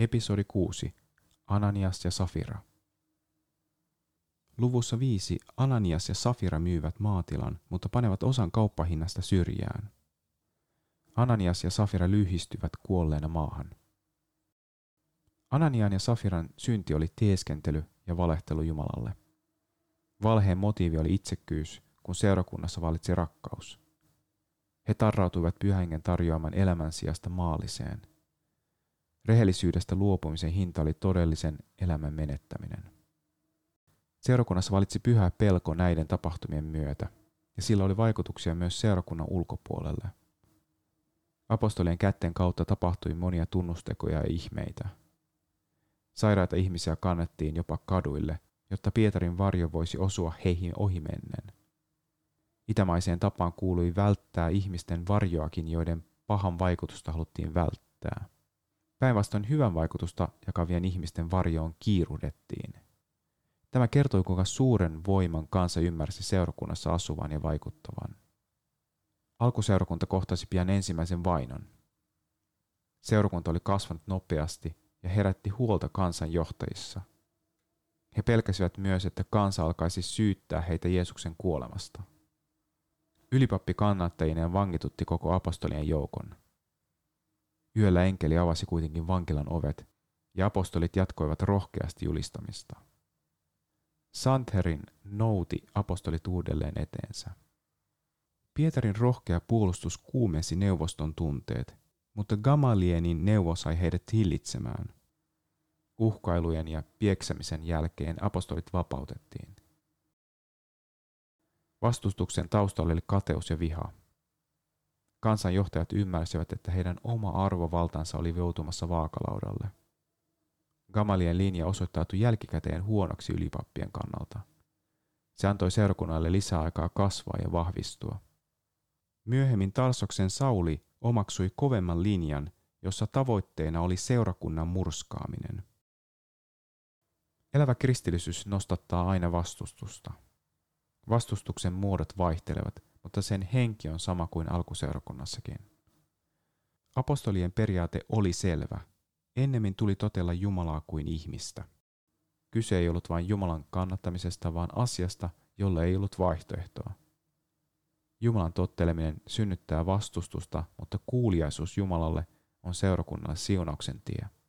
Episodi 6. Ananias ja Safira. Luvussa 5 Ananias ja Safira myyvät maatilan, mutta panevat osan kauppahinnasta syrjään. Ananias ja Safira lyhistyvät kuolleena maahan. Ananian ja Safiran synti oli teeskentely ja valehtelu Jumalalle. Valheen motiivi oli itsekkyys, kun seurakunnassa valitsi rakkaus. He tarrautuivat pyhängen tarjoaman elämän sijasta maaliseen. Rehellisyydestä luopumisen hinta oli todellisen elämän menettäminen. Seurakunnassa valitsi pyhä pelko näiden tapahtumien myötä, ja sillä oli vaikutuksia myös seurakunnan ulkopuolelle. Apostolien kätten kautta tapahtui monia tunnustekoja ja ihmeitä. Sairaita ihmisiä kannettiin jopa kaduille, jotta Pietarin varjo voisi osua heihin ohimennen. Itämaiseen tapaan kuului välttää ihmisten varjoakin, joiden pahan vaikutusta haluttiin välttää. Päinvastoin hyvän vaikutusta jakavien ihmisten varjoon kiiruhdettiin. Tämä kertoi, kuinka suuren voiman kansa ymmärsi seurakunnassa asuvan ja vaikuttavan. Alkuseurakunta kohtasi pian ensimmäisen vainon. Seurakunta oli kasvanut nopeasti ja herätti huolta kansan johtajissa. He pelkäsivät myös, että kansa alkaisi syyttää heitä Jeesuksen kuolemasta. Ylipappi kannattajineen vangitutti koko apostolien joukon. Yöllä enkeli avasi kuitenkin vankilan ovet, ja apostolit jatkoivat rohkeasti julistamista. Santherin nouti apostolit uudelleen eteensä. Pietarin rohkea puolustus kuumensi neuvoston tunteet, mutta Gamalienin neuvo sai heidät hillitsemään. Uhkailujen ja pieksämisen jälkeen apostolit vapautettiin. Vastustuksen taustalla oli kateus ja viha. Kansanjohtajat ymmärsivät, että heidän oma arvovaltansa oli joutumassa vaakalaudalle. Gamalien linja osoittautui jälkikäteen huonoksi ylipappien kannalta. Se antoi seurakunnalle lisäaikaa kasvaa ja vahvistua. Myöhemmin Tarsoksen Sauli omaksui kovemman linjan, jossa tavoitteena oli seurakunnan murskaaminen. Elävä kristillisyys nostattaa aina vastustusta. Vastustuksen muodot vaihtelevat, mutta sen henki on sama kuin alkuseurakunnassakin. Apostolien periaate oli selvä. Ennemmin tuli totella Jumalaa kuin ihmistä. Kyse ei ollut vain Jumalan kannattamisesta, vaan asiasta, jolle ei ollut vaihtoehtoa. Jumalan totteleminen synnyttää vastustusta, mutta kuuliaisuus Jumalalle on seurakunnalle siunauksen tie.